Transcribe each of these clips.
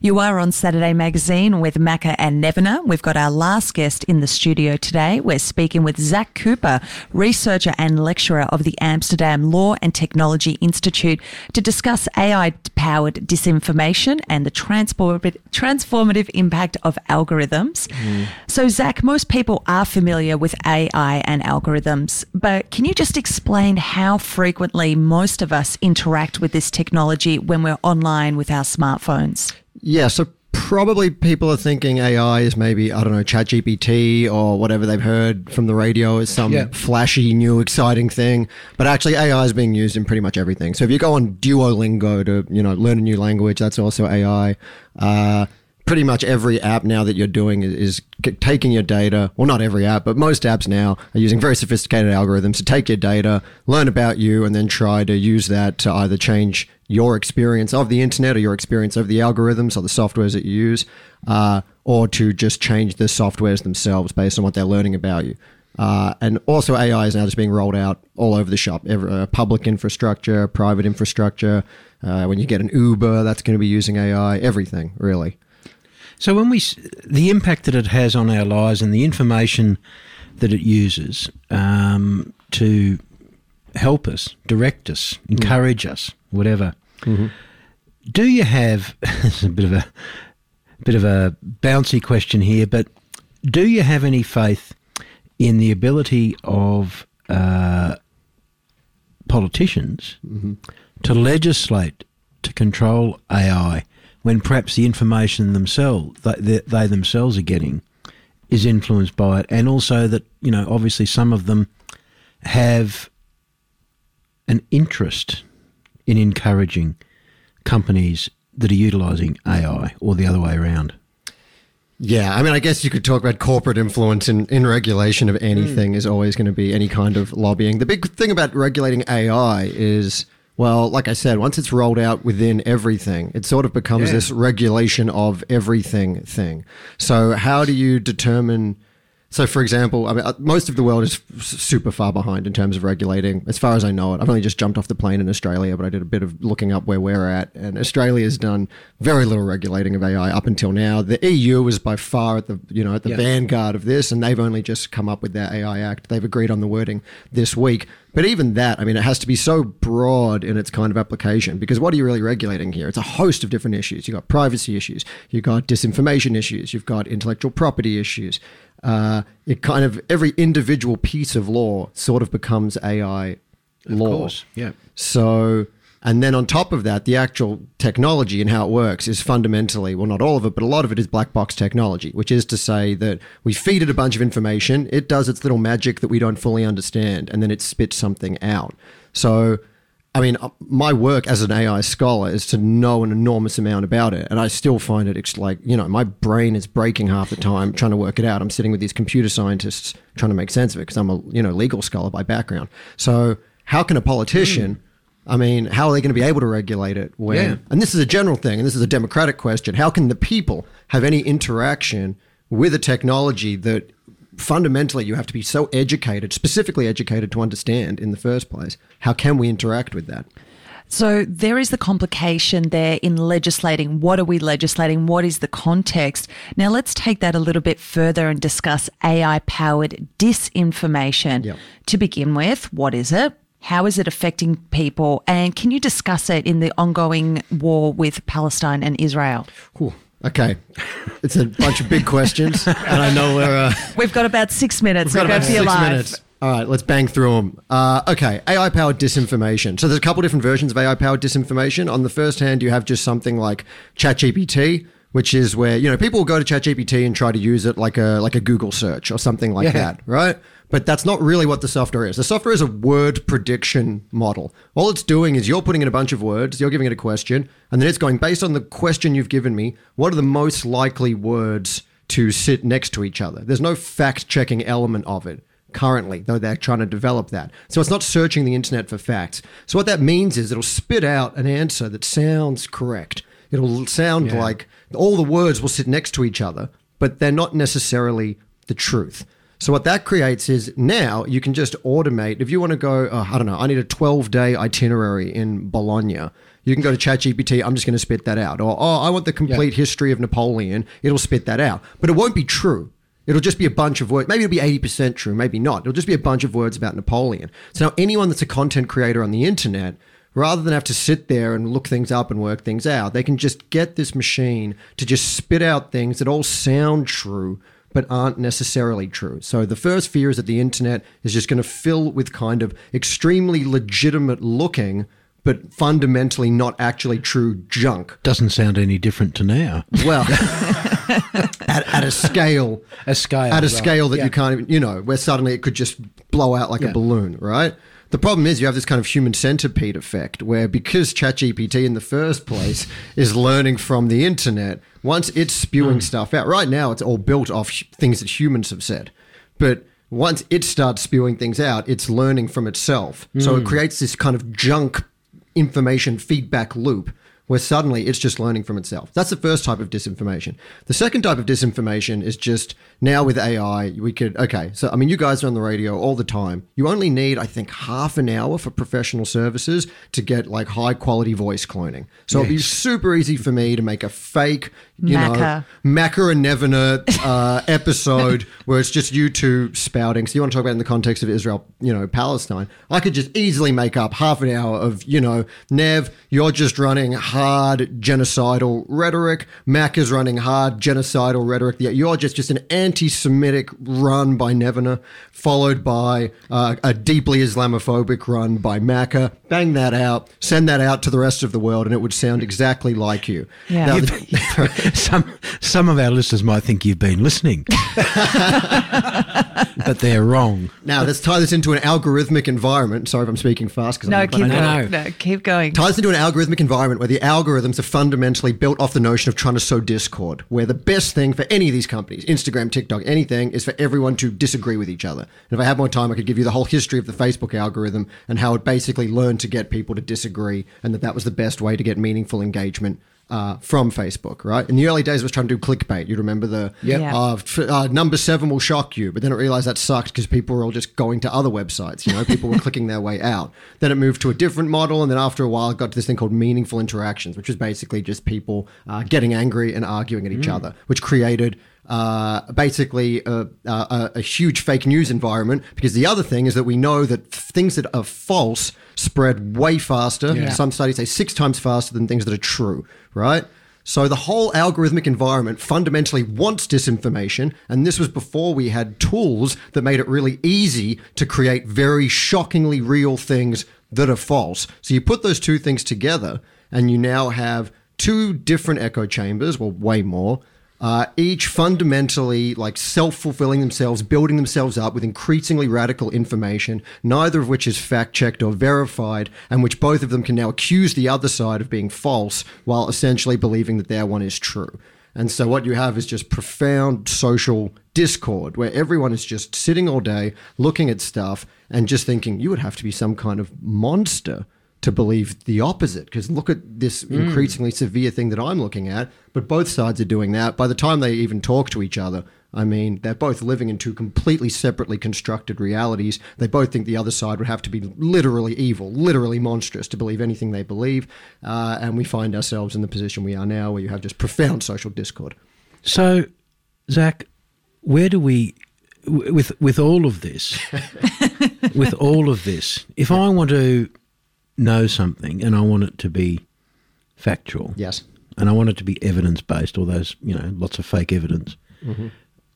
You are on Saturday Magazine with Macca and Nevena. We've got our last guest in the studio today. We're speaking with Zac Cooper, researcher and lecturer of the Amsterdam Law and Technology Institute, to discuss AI powered disinformation and the transformative impact of algorithms. Mm. So, Zac, most people are familiar with AI and algorithms, but can you just explain how frequently most of us interact with this technology when we're online with our smartphones? Yeah, so probably people are thinking AI is maybe, I don't know, ChatGPT or whatever they've heard from the radio is some yeah. flashy, new, exciting thing. But actually, AI is being used in pretty much everything. So if you go on Duolingo to, you know, learn a new language, that's also AI. Uh, pretty much every app now that you're doing is, taking your data. Well, not every app, but most apps now are using very sophisticated algorithms to take your data, learn about you, and then try to use that to either change your experience of the internet or your experience of the algorithms or the softwares that you use, uh, or to just change the softwares themselves based on what they're learning about you. Uh, and also, AI is now just being rolled out all over the shop. Every, uh, public infrastructure, private infrastructure. Uh, when you get an Uber, that's going to be using AI. Everything, really. So, when we the impact that it has on our lives and the information that it uses um, to help us, direct us, encourage mm. us, whatever. Mm-hmm. Do you have? it's a bit of a bit of a bouncy question here, but do you have any faith in the ability of uh, politicians mm-hmm. to legislate to control AI when perhaps the information themselves they, they themselves are getting is influenced by it, and also that you know obviously some of them have an interest in encouraging companies that are utilizing AI or the other way around? Yeah, I mean, I guess you could talk about corporate influence in, in regulation of anything mm. is always going to be any kind of lobbying. The big thing about regulating AI is, well, like I said, once it's rolled out within everything, it sort of becomes yeah. this regulation of everything thing. So, how do you determine so, for example, I mean, uh, most of the world is super far behind in terms of regulating, as far as I know it. I've only just jumped off the plane in Australia, but I did a bit of looking up where we're at, and Australia has done very little regulating of AI up until now. The EU was by far at the you know at the vanguard of this, and they've only just come up with their AI Act. They've agreed on the wording this week. But even that, I mean, it has to be so broad in its kind of application because what are you really regulating here? It's a host of different issues. You've got privacy issues, you've got disinformation issues, you've got intellectual property issues. Uh, it kind of every individual piece of law sort of becomes AI law. Of course, yeah. So and then on top of that, the actual technology and how it works is fundamentally, well, not all of it, but a lot of it is black box technology, which is to say that we feed it a bunch of information, it does its little magic that we don't fully understand, and then it spits something out. So, I mean, uh, my work as an AI scholar is to know an enormous amount about it, and I still find it like, you know, my brain is breaking half the time trying to work it out. I'm sitting with these computer scientists trying to make sense of it because I'm a, you know, legal scholar by background. So, how can a politician. Mm I mean, how are they going to be able to regulate it? When, yeah. And this is a general thing, and this is a democratic question. How can the people have any interaction with a technology that fundamentally you have to be so educated, specifically educated to understand in the first place? How can we interact with that? So there is the complication there in legislating. What are we legislating? What is the context? Now let's take that a little bit further and discuss AI powered disinformation. Yep. To begin with, what is it? How is it affecting people? And can you discuss it in the ongoing war with Palestine and Israel? Ooh, okay. It's a bunch of big questions. and I know we're. Uh, we've got about six minutes. We've got about six minutes. All right, let's bang through them. Uh, okay, AI powered disinformation. So there's a couple different versions of AI powered disinformation. On the first hand, you have just something like ChatGPT, which is where you know people will go to ChatGPT and try to use it like a like a Google search or something like yeah. that, right? But that's not really what the software is. The software is a word prediction model. All it's doing is you're putting in a bunch of words, you're giving it a question, and then it's going based on the question you've given me. What are the most likely words to sit next to each other? There's no fact checking element of it. currently, though they're trying to develop that. So it's not searching the internet for facts. So what that means is it'll spit out an answer that sounds correct. It'll sound Yeah. like all the words will sit next to each other, but they're not necessarily the truth. So what that creates is now you can just automate. If you want to go, oh, I don't know, I need a 12 day itinerary in Bologna. You can go to ChatGPT. I'm just going to spit that out. Or oh, I want the complete history of Napoleon. It'll spit that out, but it won't be true. It'll just be a bunch of words. Maybe it'll be 80% true, maybe not. It'll just be a bunch of words about Napoleon. So now anyone that's a content creator on the internet, rather than have to sit there and look things up and work things out, they can just get this machine to just spit out things that all sound true but aren't necessarily true. So the first fear is that the internet is just going to fill with kind of extremely legitimate looking but fundamentally not actually true junk. Doesn't sound any different to now. Well, at, at a scale A scale. at a right. scale that Yeah. you can't even, you know, where suddenly it could just blow out like a balloon, right? The problem is you have this kind of human centipede effect where because ChatGPT in the first place is learning from the internet, once it's spewing Hmm. stuff out, right now it's all built off things that humans have said. But once it starts spewing things out, it's learning from itself. So Hmm. it creates this kind of junk information feedback loop where suddenly it's just learning from itself. That's the first type of disinformation. The second type of disinformation is just now with AI, we could, okay, so I mean, you guys are on the radio all the time. You only need, I think, half an hour for professional services to get like high quality voice cloning. So it'd be super easy for me to make a fake, you know, Macca. Macca and Nevena uh, episode where it's just you two spouting. So you want to talk about in the context of Israel, you know, Palestine. I could just easily make up half an hour of, you know, Nev, you're just running hard genocidal rhetoric. Mac is running hard genocidal rhetoric. Yeah, You're just, just an anti-Semitic run by Nevena, followed by uh, a deeply Islamophobic run by Macca. Bang that out, send that out to the rest of the world, and it would sound exactly like you. Yeah. Now, the- some some of our listeners might think you've been listening, but they're wrong. Now let's tie this into an algorithmic environment. Sorry if I'm speaking fast. 'cause No, I'm, keep but no, going. no. No, keep going. ties into an algorithmic environment where the algorithms are fundamentally built off the notion of trying to sow discord, where the best thing for any of these companies, Instagram, TikTok, anything, is for everyone to disagree with each other. And if I had more time, I could give you the whole history of the Facebook algorithm and how it basically learned to get people to disagree, and that that was the best way to get meaningful engagement. Uh, from Facebook, right? In the early days, it was trying to do clickbait. You remember the Yep. Yeah. uh, f- uh, number seven will shock you, but then it realized that sucked because people were all just going to other websites. You know, people were clicking their way out. Then it moved to a different model, and then after a while, it got to this thing called meaningful interactions, which was basically just people uh, getting angry and arguing at each other, which created. Uh, basically, a, a, a huge fake news environment. Because the other thing is that we know that things that are false spread way faster. Yeah. Some studies say six times faster than things that are true. Right. So the whole algorithmic environment fundamentally wants disinformation, and this was before we had tools that made it really easy to create very shockingly real things that are false. So you put those two things together, and you now have two different echo chambers, well, way more. Uh, each fundamentally like self-fulfilling themselves, building themselves up with increasingly radical information, neither of which is fact-checked or verified, and which both of them can now accuse the other side of being false while essentially believing that their one is true. And so what you have is just profound social discord where everyone is just sitting all day looking at stuff and just thinking you would have to be some kind of monster to believe the opposite because look at this increasingly severe thing that I'm looking at but both sides are doing that. By the time they even talk to each other I mean they're both living in two completely separately constructed realities. They both think the other side would have to be literally evil literally monstrous to believe anything they believe uh, and we find ourselves in the position we are now where you have just profound social discord. So, Zac, where do we, with with all of this, with all of this, if I want to know something and I want it to be factual, yes and I want it to be evidence based, all those you know, lots of fake evidence. Mm-hmm.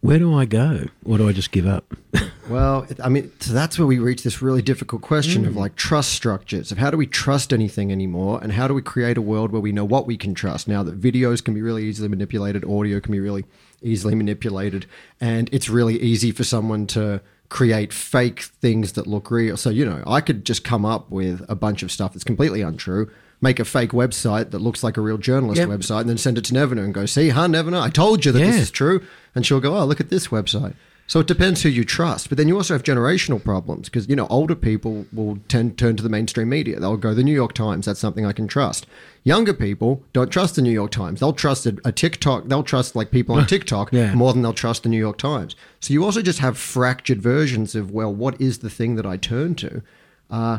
Where do I go? Or do I just give up? Well, I mean, so that's where we reach this really difficult question of like trust structures of how do we trust anything anymore, and how do we create a world where we know what we can trust now that videos can be really easily manipulated, audio can be really easily manipulated, and it's really easy for someone to create fake things that look real. So, you know, I could just come up with a bunch of stuff that's completely untrue. Make a fake website that looks like a real journalist Yep. website, and then send it to Nevena and go, "See, huh, Nevena? I told you that this is true." And she'll go, "Oh, look at this website." So it depends who you trust. But then you also have generational problems because, you know, older people will tend turn to the mainstream media. They'll go, the New York Times, that's something I can trust. Younger people don't trust the New York Times. They'll trust a, a TikTok, they'll trust like people on TikTok Yeah. more than they'll trust the New York Times. So you also just have fractured versions of, well, what is the thing that I turn to? Uh,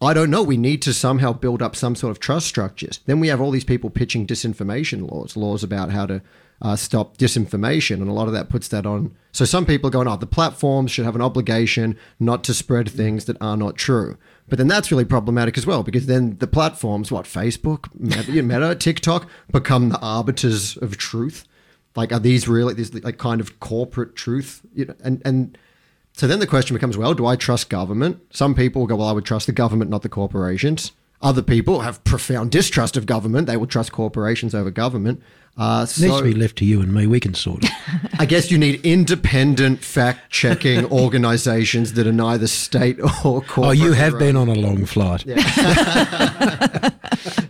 I don't know. We need to somehow build up some sort of trust structures. Then we have all these people pitching disinformation laws, laws about how to uh, stop disinformation, and a lot of that puts that on. So some people are going, "Oh, the platforms should have an obligation not to spread things that are not true." But then that's really problematic as well, because then the platforms, what Facebook, Meta, TikTok, become the arbiters of truth. Like, are these really this like kind of corporate truth? You know, and and so then the question becomes, well, do I trust government? Some people go, well, I would trust the government, not the corporations. Other people have profound distrust of government. They will trust corporations over government. Uh, It needs to be left to you and me. We can sort it. I guess you need independent fact-checking organizations that are neither state or corporate. oh, you have been on a long flight.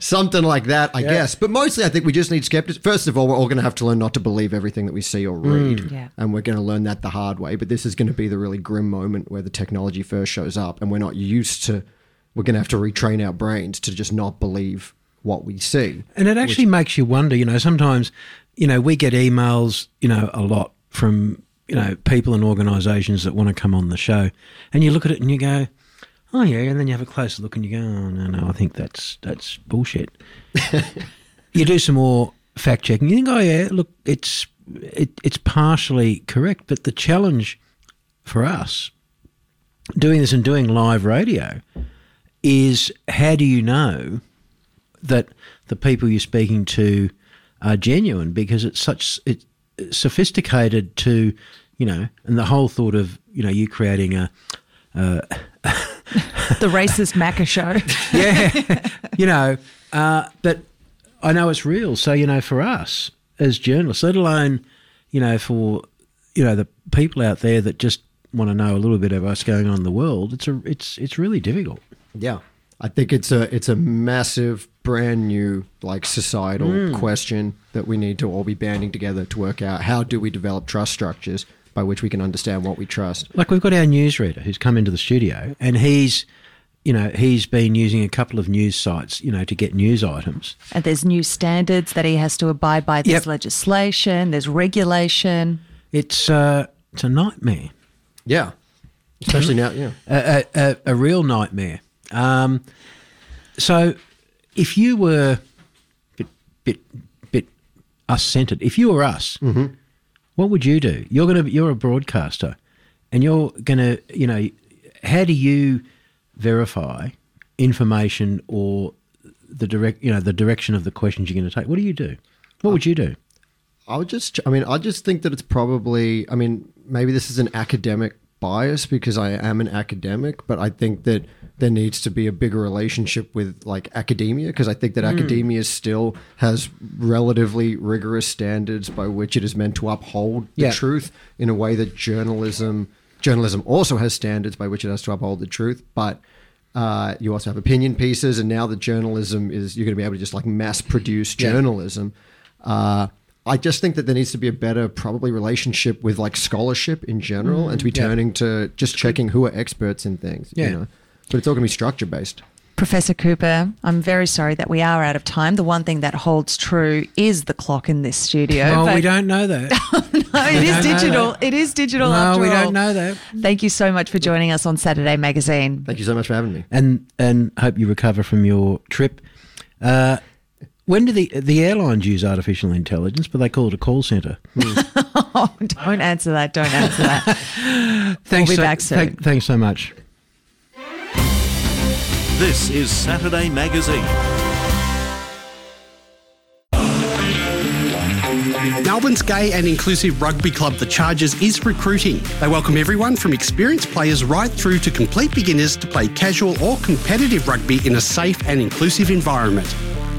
something like that, I guess. But mostly, I think we just need skeptics. First of all, we're all going to have to learn not to believe everything that we see or read, Yeah. and we're going to learn that the hard way. But this is going to be the really grim moment where the technology first shows up, and we're not used to. We're going to have to retrain our brains to just not believe what we see. And it actually makes you wonder, you know, sometimes, you know, we get emails, you know, a lot from, you know, people and organisations that want to come on the show. And you look at it and you go, oh, yeah. And then you have a closer look and you go, oh, no, no, I think that's, that's bullshit. you do some more fact checking. You think, oh, yeah, look, it's, it, it's partially correct. But the challenge for us doing this and doing live radio is how do you know that the people you're speaking to are genuine because it's such it's sophisticated to you know and the whole thought of you know you creating a The racist Macca show. yeah you know uh, but I know it's real so you know for us as journalists let alone you know for you know the people out there that just want to know a little bit of what's going on in the world it's a it's it's really difficult Yeah. I think it's a it's a massive brand new like societal question that we need to all be banding together to work out how do we develop trust structures by which we can understand what we trust. like we've got our newsreader who's come into the studio and he's you know he's been using a couple of news sites you know to get news items And there's new standards that he has to abide by. There's Yep. legislation, there's regulation. it's uh it's a nightmare Yeah. Especially now, yeah. a, a, a, a real nightmare um so if you were bit bit bit us centered if you were us what would you do? You're gonna you're a broadcaster and you're gonna you know how do you verify information or the direct you know the direction of the questions you're going to take? What do you do? What would you do? I would just, I mean, I just think that it's probably, I mean, maybe this is an academic bias because I am an academic, but I think that there needs to be a bigger relationship with like academia because I think that academia still has relatively rigorous standards by which it is meant to uphold the Yeah. truth in a way that journalism, journalism also has standards by which it has to uphold the truth, but. Uh, you also have opinion pieces, and now the journalism is you're going to be able to just like mass produce journalism. Uh, I just think that there needs to be a better, probably, relationship with like scholarship in general, and to be Mm, yeah. turning to just checking who are experts in things. Yeah. You know? But it's all going to be structure based. Professor Cooper, I'm very sorry that we are out of time. The one thing that holds true is the clock in this studio. well but- we don't know that No, it is don't digital. It is digital no after we all. don't know that Thank you so much for joining us on Saturday Magazine. Thank you so much for having me. and and hope you recover from your trip. Uh, when do the the airlines use artificial intelligence? But they call it a call center. Oh, don't answer that. Don't answer that. Thanks, We'll be so, back soon. thank- thanks so much. This is Saturday Magazine. Melbourne's gay and inclusive rugby club, the Chargers, is recruiting. They welcome everyone from experienced players right through to complete beginners to play casual or competitive rugby in a safe and inclusive environment.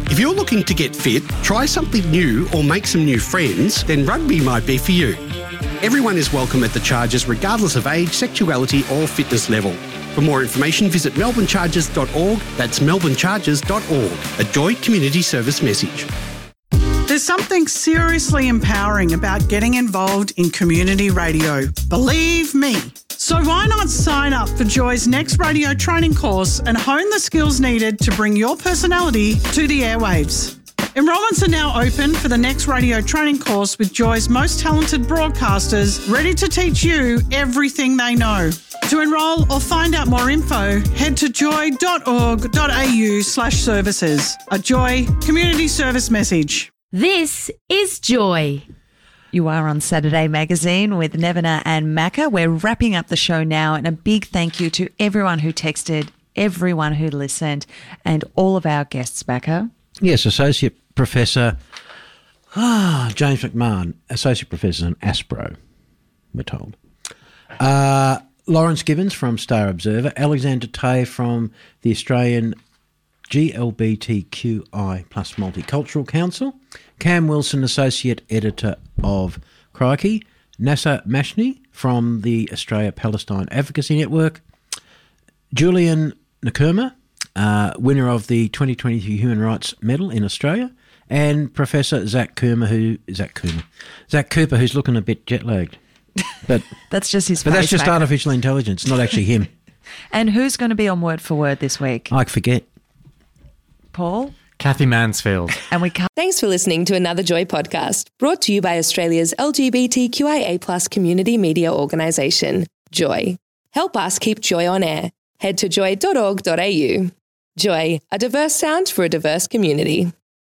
If you're looking to get fit, try something new, or make some new friends, then rugby might be for you. Everyone is welcome at the Chargers, regardless of age, sexuality, or fitness level. For more information, visit melbournechargers.org. That's melbournechargers.org. A Joy Community Service message. There's something seriously empowering about getting involved in community radio. Believe me. So why not sign up for Joy's next radio training course and hone the skills needed to bring your personality to the airwaves? Enrolments are now open for the next radio training course with Joy's most talented broadcasters ready to teach you everything they know. To enrol or find out more info, head to joy.org.au slash services. A Joy community service message. This is Joy. You are on Saturday Magazine with Nevena and Macca. We're wrapping up the show now, and a big thank you to everyone who texted, everyone who listened, and all of our guests, Macca. Yes, Associate Professor ah, James McMahon, Associate Professor in Aspro, we're told. Uh, Lawrence Gibbons from Star Observer, Alexander Tay from the Australian GLBTQI plus Multicultural Council, Cam Wilson, Associate Editor of Crikey, Nasser Mashni from the Australia Palestine Advocacy Network, Julian Nakurma, uh, winner of the 2023 Human Rights Medal in Australia, and Professor Zac Cooper, who Zac Cooper, Zac Cooper, who's looking a bit jet lagged. But That's just his but that's just Macca. artificial intelligence, not actually him. And who's going to be on Word for Word this week? I forget. Paul? Kathy Mansfield. And we can't. Thanks for listening to another Joy podcast brought to you by Australia's LGBTQIA plus community media organisation, Joy. Help us keep Joy on air. Head to joy.org.au. Joy, a diverse sound for a diverse community.